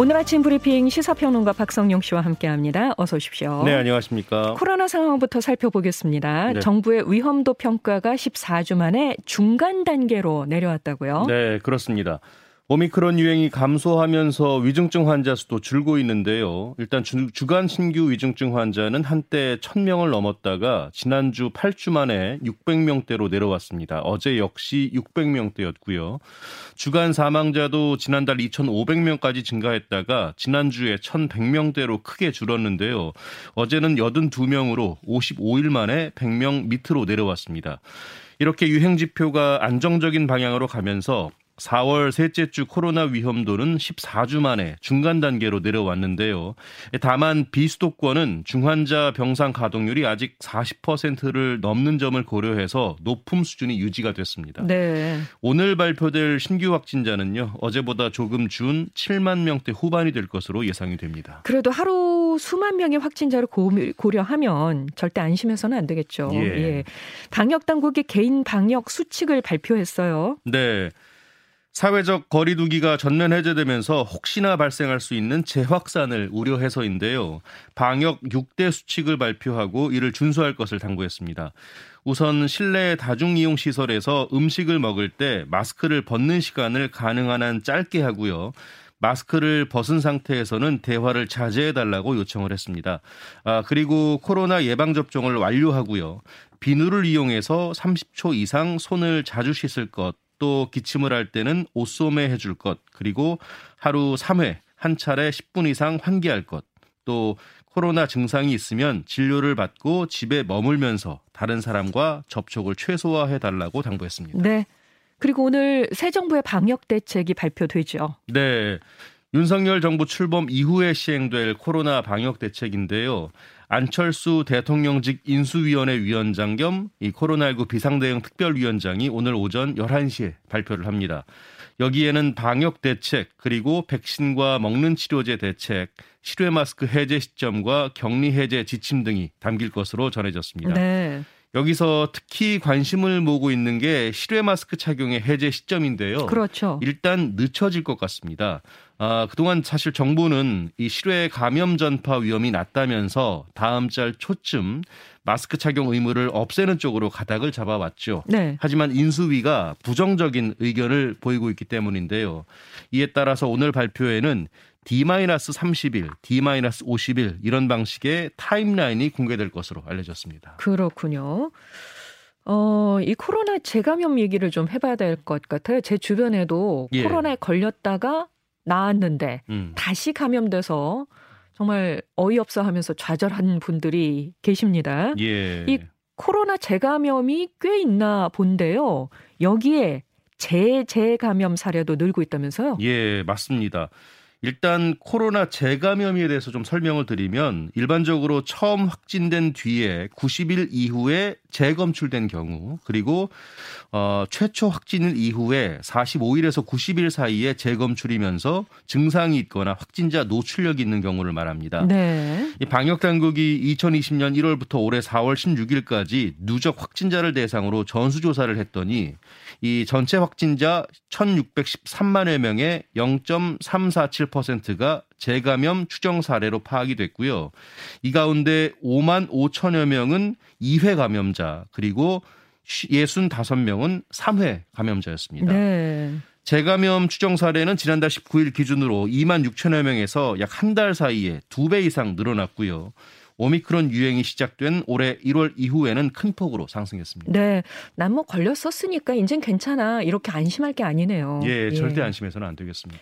오늘 아침 브리핑 시사평론가 박성용 씨와 함께합니다. 어서 오십시오. 네, 안녕하십니까. 코로나 상황부터 살펴보겠습니다. 네. 정부의 위험도 평가가 14주 만에 중간 단계로 내려왔다고요? 네, 그렇습니다. 오미크론 유행이 감소하면서 위중증 환자 수도 줄고 있는데요. 일단 주, 간 신규 위중증 환자는 한때 1000명을 넘었다가 지난주 8주 만에 600명대로 내려왔습니다. 어제 역시 600명대였고요. 주간 사망자도 지난달 2500명까지 증가했다가 지난주에 1100명대로 크게 줄었는데요. 어제는 82명으로 55일 만에 100명 밑으로 내려왔습니다. 이렇게 유행 지표가 안정적인 방향으로 가면서 4월 셋째 주 코로나 위험도는 14주 만에 중간 단계로 내려왔는데요. 다만 비수도권은 중환자 병상 가동률이 아직 40%를 넘는 점을 고려해서 높음 수준이 유지가 됐습니다. 네. 오늘 발표될 신규 확진자는요. 어제보다 조금 준 7만 명대 후반이 될 것으로 예상이 됩니다. 그래도 하루 수만 명의 확진자를 고려하면 절대 안심해서는 안 되겠죠. 예. 예. 방역 당국이 개인 방역 수칙을 발표했어요. 네. 사회적 거리두기가 전면 해제되면서 혹시나 발생할 수 있는 재확산을 우려해서인데요. 방역 6대 수칙을 발표하고 이를 준수할 것을 당부했습니다. 우선 실내 다중이용 시설에서 음식을 먹을 때 마스크를 벗는 시간을 가능한 한 짧게 하고요. 마스크를 벗은 상태에서는 대화를 자제해달라고 요청을 했습니다. 아, 그리고 코로나 예방접종을 완료하고요. 비누를 이용해서 30초 이상 손을 자주 씻을 것, 또 기침을 할 때는 옷소매 해줄 것, 그리고 하루 3회 한 차례 10분 이상 환기할 것, 또 코로나 증상이 있으면 진료를 받고 집에 머물면서 다른 사람과 접촉을 최소화해 달라고 당부했습니다. 네. 그리고 오늘 새 정부의 방역 대책이 발표되죠. 네. 윤석열 정부 출범 이후에 시행될 코로나 방역 대책인데요. 안철수 대통령직 인수위원회 위원장 겸 이 코로나19 비상대응 특별위원장이 오늘 오전 11시에 발표를 합니다. 여기에는 방역 대책, 그리고 백신과 먹는 치료제 대책, 실외 마스크 해제 시점과 격리 해제 지침 등이 담길 것으로 전해졌습니다. 네. 여기서 특히 관심을 모으고 있는 게 실외 마스크 착용의 해제 시점인데요. 그렇죠. 일단 늦춰질 것 같습니다. 아, 그동안 사실 정부는 이 실외 감염 전파 위험이 낮다면서 다음 달 초쯤 마스크 착용 의무를 없애는 쪽으로 가닥을 잡아왔죠. 네. 하지만 인수위가 부정적인 의견을 보이고 있기 때문인데요. 이에 따라서 오늘 발표에는 D-30일, D-50일 이런 방식의 타임라인이 공개될 것으로 알려졌습니다. 그렇군요. 어, 이 코로나 재감염 얘기를 좀 해봐야 될 것 같아요. 제 주변에도 예. 코로나에 걸렸다가 나았는데 음. 다시 감염돼서 정말 어이없어 하면서 좌절한 분들이 계십니다. 예. 이 코로나 재감염이 꽤 있나 본데요. 여기에 재재감염 사례도 늘고 있다면서요? 예, 맞습니다. 일단 코로나 재감염에 대해서 좀 설명을 드리면 일반적으로 처음 확진된 뒤에 90일 이후에 재검출된 경우 그리고 어, 최초 확진일 이후에 45일에서 90일 사이에 재검출이면서 증상이 있거나 확진자 노출력이 있는 경우를 말합니다. 네. 이 방역 당국이 2020년 1월부터 올해 4월 16일까지 누적 확진자를 대상으로 전수 조사를 했더니 이 전체 확진자 1,613만여 명의 0.347%가 재감염 추정 사례로 파악이 됐고요. 이 가운데 5만 5천여 명은 2회 감염자 그리고 65명은 3회 감염자였습니다. 네. 재감염 추정 사례는 지난달 19일 기준으로 2만 6천여 명에서 약 한 달 사이에 두 배 이상 늘어났고요. 오미크론 유행이 시작된 올해 1월 이후에는 큰 폭으로 상승했습니다. 네. 난 뭐 걸렸었으니까 이젠 괜찮아. 이렇게 안심할 게 아니네요. 예, 예, 절대 안심해서는 안 되겠습니다.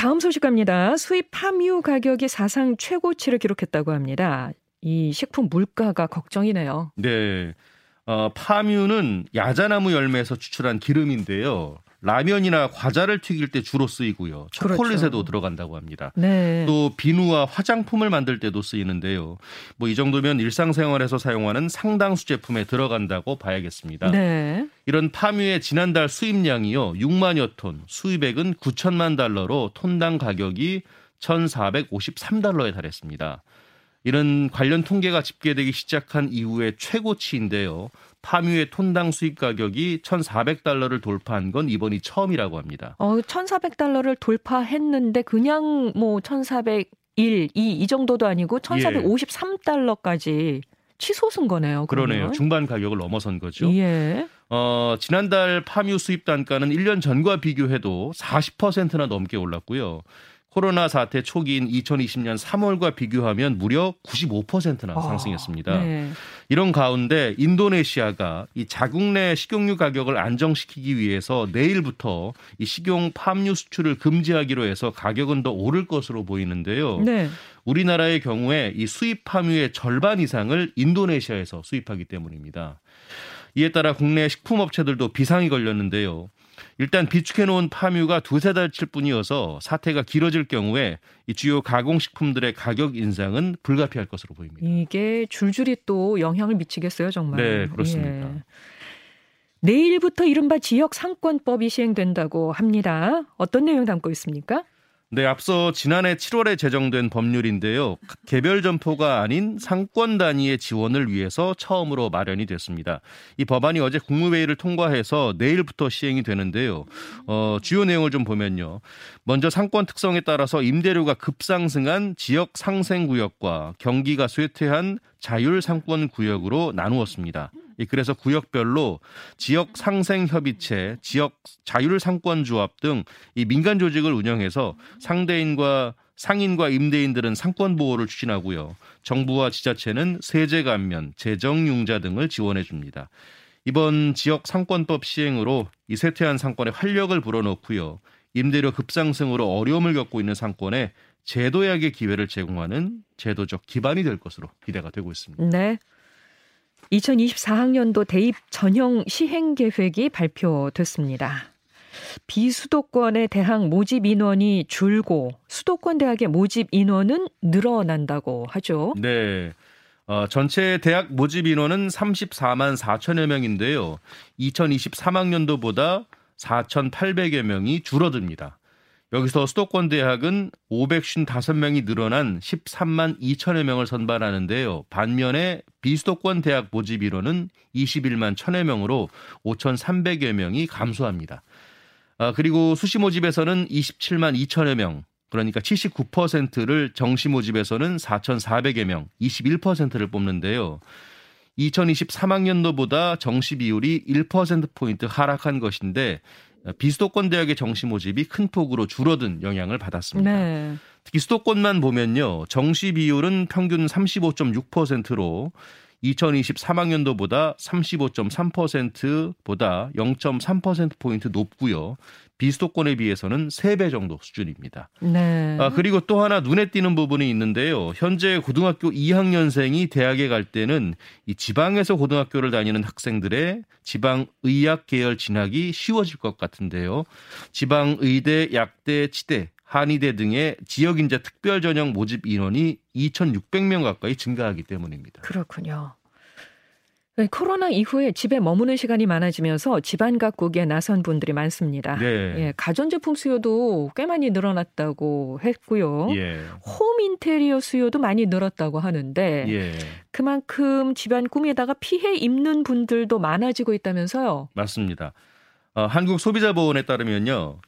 다음 소식 갑니다. 수입 파뮤 가격이 사상 최고치를 기록했다고 합니다. 이 식품 물가가 걱정이네요. 네. 어, 파뮤는 야자나무 열매에서 추출한 기름인데요. 라면이나 과자를 튀길 때 주로 쓰이고요. 초콜릿에도 그렇죠. 들어간다고 합니다. 네. 또 비누와 화장품을 만들 때도 쓰이는데요. 뭐 이 정도면 일상생활에서 사용하는 상당수 제품에 들어간다고 봐야겠습니다. 네. 이런 파뮤의 지난달 수입량이요. 6만여 톤, 수입액은 9천만 달러로 톤당 가격이 1,453달러에 달했습니다. 이런 관련 통계가 집계되기 시작한 이후에 최고치인데요. 파뮤의 톤당 수입 가격이 1,400달러를 돌파한 건 이번이 처음이라고 합니다. 어, 1,400달러를 돌파했는데 그냥 뭐 1,401, 2, 이 정도도 아니고 1,453달러까지 예. 치솟은 거네요. 그러면. 그러네요. 중반 가격을 넘어선 거죠. 예. 어, 지난달 파뮤 수입 단가는 1년 전과 비교해도 40%나 넘게 올랐고요. 코로나 사태 초기인 2020년 3월과 비교하면 무려 95%나 아, 상승했습니다. 네. 이런 가운데 인도네시아가 이 자국 내 식용유 가격을 안정시키기 위해서 내일부터 이 식용 팜유 수출을 금지하기로 해서 가격은 더 오를 것으로 보이는데요. 네. 우리나라의 경우에 이 수입 팜유의 절반 이상을 인도네시아에서 수입하기 때문입니다. 이에 따라 국내 식품업체들도 비상이 걸렸는데요. 일단 비축해 놓은 파묘가 두세 달칠 뿐이어서 사태가 길어질 경우에 이 주요 가공식품들의 가격 인상은 불가피할 것으로 보입니다. 이게 줄줄이 또 영향을 미치겠어요, 정말. 네, 그렇습니다. 예. 내일부터 이른바 지역 상권법이 시행된다고 합니다. 어떤 내용 담고 있습니까? 네, 앞서 지난해 7월에 제정된 법률인데요. 개별 점포가 아닌 상권 단위의 지원을 위해서 처음으로 마련이 됐습니다. 이 법안이 어제 국무회의를 통과해서 내일부터 시행이 되는데요. 어, 주요 내용을 좀 보면요. 먼저 상권 특성에 따라서 임대료가 급상승한 지역 상생 구역과 경기가 쇠퇴한 자율 상권 구역으로 나누었습니다. 그래서 구역별로 지역 상생 협의체, 지역 자율 상권 조합 등 이 민간 조직을 운영해서 상대인과 상인과 임대인들은 상권 보호를 추진하고요. 정부와 지자체는 세제 감면, 재정 융자 등을 지원해 줍니다. 이번 지역 상권법 시행으로 이 쇠퇴한 상권에 활력을 불어넣고요. 임대료 급상승으로 어려움을 겪고 있는 상권에 제도약의 기회를 제공하는 제도적 기반이 될 것으로 기대가 되고 있습니다. 네. 2024학년도 대입 전형 시행 계획이 발표됐습니다. 비수도권의 대학 모집 인원이 줄고 수도권 대학의 모집 인원은 늘어난다고 하죠. 네. 어, 전체 대학 모집 인원은 34만 4천여 명인데요. 2023학년도보다 4,800여 명이 줄어듭니다. 여기서 수도권 대학은 555명이 늘어난 13만 2천여 명을 선발하는데요. 반면에 비수도권 대학 모집 인원은 21만 1천여 명으로 5,300여 명이 감소합니다. 아, 그리고 수시 모집에서는 27만 2천여 명, 그러니까 79%를 정시 모집에서는 4,400여 명, 21%를 뽑는데요. 2023학년도보다 정시 비율이 1%포인트 하락한 것인데 비수도권 대학의 정시 모집이 큰 폭으로 줄어든 영향을 받았습니다. 네. 특히 수도권만 보면요. 정시 비율은 평균 35.6%로 2023학년도보다 35.3%보다 0.3%포인트 높고요. 비수도권에 비해서는 3배 정도 수준입니다. 네. 아, 그리고 또 하나 눈에 띄는 부분이 있는데요. 현재 고등학교 2학년생이 대학에 갈 때는 이 지방에서 고등학교를 다니는 학생들의 지방 의학 계열 진학이 쉬워질 것 같은데요. 지방 의대, 약대, 치대 한의대 등의 지역 인재 특별 전형 모집 인원이 2,600명 가까이 증가하기 때문입니다. 그렇군요. 네, 코로나 이후에 집에 머무는 시간이 많아지면서 집안 가꾸기에 나선 분들이 많습니다. 네. 예, 가전제품 수요도 꽤 많이 늘어났다고 했고요. 예. 홈 인테리어 수요도 많이 늘었다고 하는데 예. 그만큼 집안 꾸미다가 피해 입는 분들도 많아지고 있다면서요? 맞습니다. 어, 한국 소비자보험에 따르면요.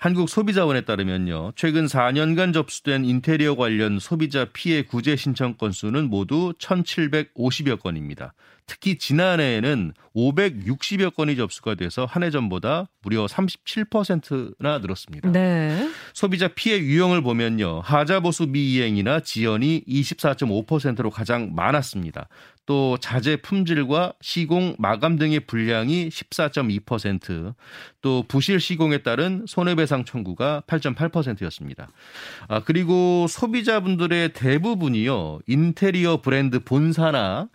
한국 소비자원에 따르면요. 최근 4년간 접수된 인테리어 관련 소비자 피해 구제 신청 건수는 모두 1,750여 건입니다. 특히 지난해에는 560여 건이 접수가 돼서 한 해 전보다 무려 37%나 늘었습니다. 네. 소비자 피해 유형을 보면요. 하자보수 미이행이나 지연이 24.5%로 가장 많았습니다. 또 자재 품질과 시공 마감 등의 불량이 14.2%, 또 부실 시공에 따른 손해배상 청구가 8.8%였습니다. 아, 그리고 소비자분들의 대부분이요. 인테리어 브랜드 본사나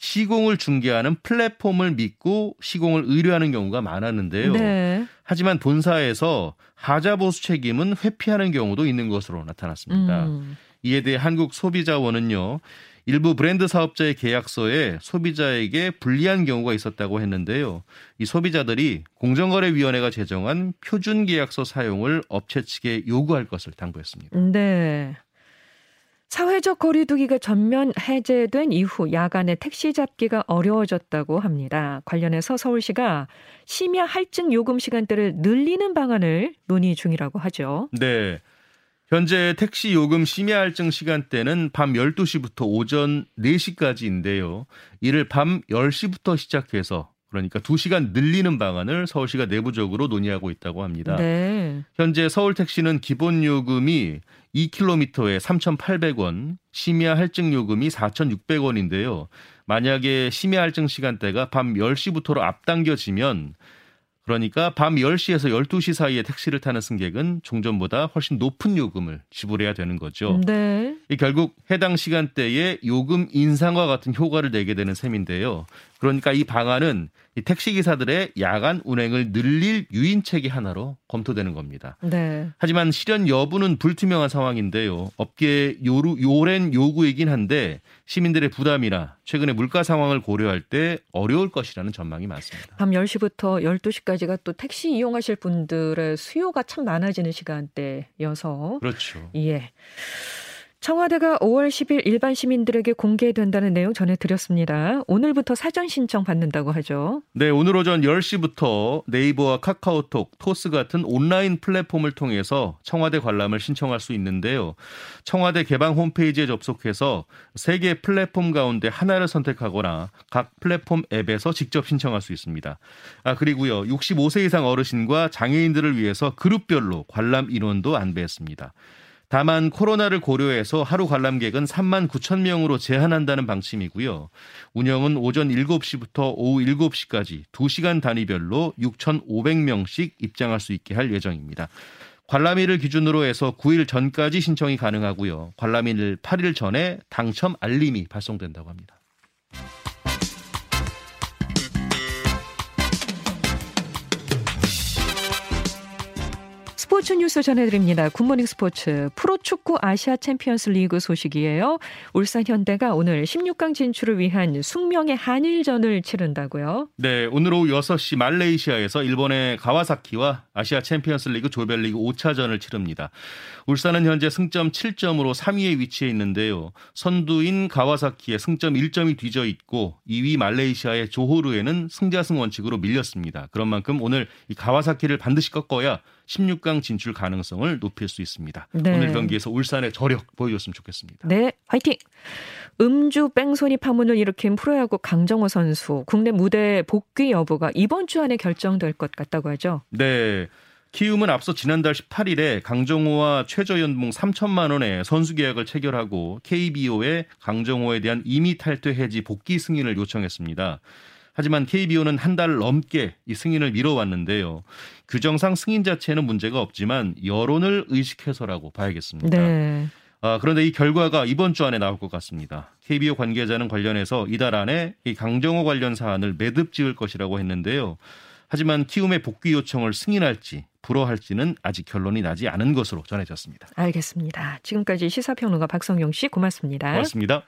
시공을 중개하는 플랫폼을 믿고 시공을 의뢰하는 경우가 많았는데요. 네. 하지만 본사에서 하자 보수 책임은 회피하는 경우도 있는 것으로 나타났습니다. 음. 이에 대해 한국 소비자원은요. 일부 브랜드 사업자의 계약서에 소비자에게 불리한 경우가 있었다고 했는데요. 이 소비자들이 공정거래위원회가 제정한 표준 계약서 사용을 업체 측에 요구할 것을 당부했습니다. 네. 사회적 거리두기가 전면 해제된 이후 야간에 택시 잡기가 어려워졌다고 합니다. 관련해서 서울시가 심야 할증 요금 시간대를 늘리는 방안을 논의 중이라고 하죠. 네. 현재 택시 요금 심야 할증 시간대는 밤 12시부터 오전 4시까지인데요. 이를 밤 10시부터 시작해서 그러니까 2시간 늘리는 방안을 서울시가 내부적으로 논의하고 있다고 합니다. 네. 현재 서울 택시는 기본 요금이 2km에 3,800원, 심야 할증 요금이 4,600원인데요. 만약에 심야 할증 시간대가 밤 10시부터로 앞당겨지면 그러니까 밤 10시에서 12시 사이에 택시를 타는 승객은 종전보다 훨씬 높은 요금을 지불해야 되는 거죠. 네. 결국 해당 시간대에 요금 인상과 같은 효과를 내게 되는 셈인데요. 그러니까 이 방안은 이 택시 기사들의 야간 운행을 늘릴 유인책이 하나로 검토되는 겁니다. 네. 하지만 실현 여부는 불투명한 상황인데요. 업계의 요루, 요랜 요구이긴 한데 시민들의 부담이나 최근의 물가 상황을 고려할 때 어려울 것이라는 전망이 많습니다. 밤 10시부터 12시까지가 또 택시 이용하실 분들의 수요가 참 많아지는 시간대여서 그렇죠. 예. 청와대가 5월 10일 일반 시민들에게 공개된다는 내용 전해드렸습니다. 오늘부터 사전 신청 받는다고 하죠. 네, 오늘 오전 10시부터 네이버와 카카오톡, 토스 같은 온라인 플랫폼을 통해서 청와대 관람을 신청할 수 있는데요. 청와대 개방 홈페이지에 접속해서 세 개 플랫폼 가운데 하나를 선택하거나 각 플랫폼 앱에서 직접 신청할 수 있습니다. 아, 그리고요. 65세 이상 어르신과 장애인들을 위해서 그룹별로 관람 인원도 안배했습니다. 다만 코로나를 고려해서 하루 관람객은 3만 9천 명으로 제한한다는 방침이고요. 운영은 오전 7시부터 오후 7시까지 2시간 단위별로 6,500명씩 입장할 수 있게 할 예정입니다. 관람일을 기준으로 해서 9일 전까지 신청이 가능하고요. 관람일 8일 전에 당첨 알림이 발송된다고 합니다. 스포츠 뉴스 전해드립니다. 굿모닝 스포츠 프로축구 아시아 챔피언스 리그 소식이에요. 울산 현대가 오늘 16강 진출을 위한 숙명의 한일전을 치른다고요. 네, 오늘 오후 6시 말레이시아에서 일본의 가와사키와 아시아 챔피언스 리그 조별리그 5차전을 치릅니다. 울산은 현재 승점 7점으로 3위에 위치해 있는데요. 선두인 가와사키에 승점 1점이 뒤져 있고 2위 말레이시아의 조호르에는 승자승 원칙으로 밀렸습니다. 그런 만큼 오늘 이 가와사키를 반드시 꺾어야 16강 진출 가능성을 높일 수 있습니다. 네. 오늘 경기에서 울산의 저력 보여줬으면 좋겠습니다. 네, 화이팅! 음주 뺑소니 파문을 일으킨 프로야구 강정호 선수 국내 무대 복귀 여부가 이번 주 안에 결정될 것 같다고 하죠. 네. 키움은 앞서 지난달 18일에 강정호와 최저 연봉 3천만 원의 선수 계약을 체결하고 KBO에 강정호에 대한 임의 탈퇴 해지 복귀 승인을 요청했습니다. 하지만 KBO는 한 달 넘게 이 승인을 미뤄왔는데요. 규정상 승인 자체는 문제가 없지만 여론을 의식해서라고 봐야겠습니다. 네. 아, 그런데 이 결과가 이번 주 안에 나올 것 같습니다. KBO 관계자는 관련해서 이달 안에 이 강정호 관련 사안을 매듭 지을 것이라고 했는데요. 하지만 키움의 복귀 요청을 승인할지 불허할지는 아직 결론이 나지 않은 것으로 전해졌습니다. 알겠습니다. 지금까지 시사평론가 박성용 씨 고맙습니다. 고맙습니다.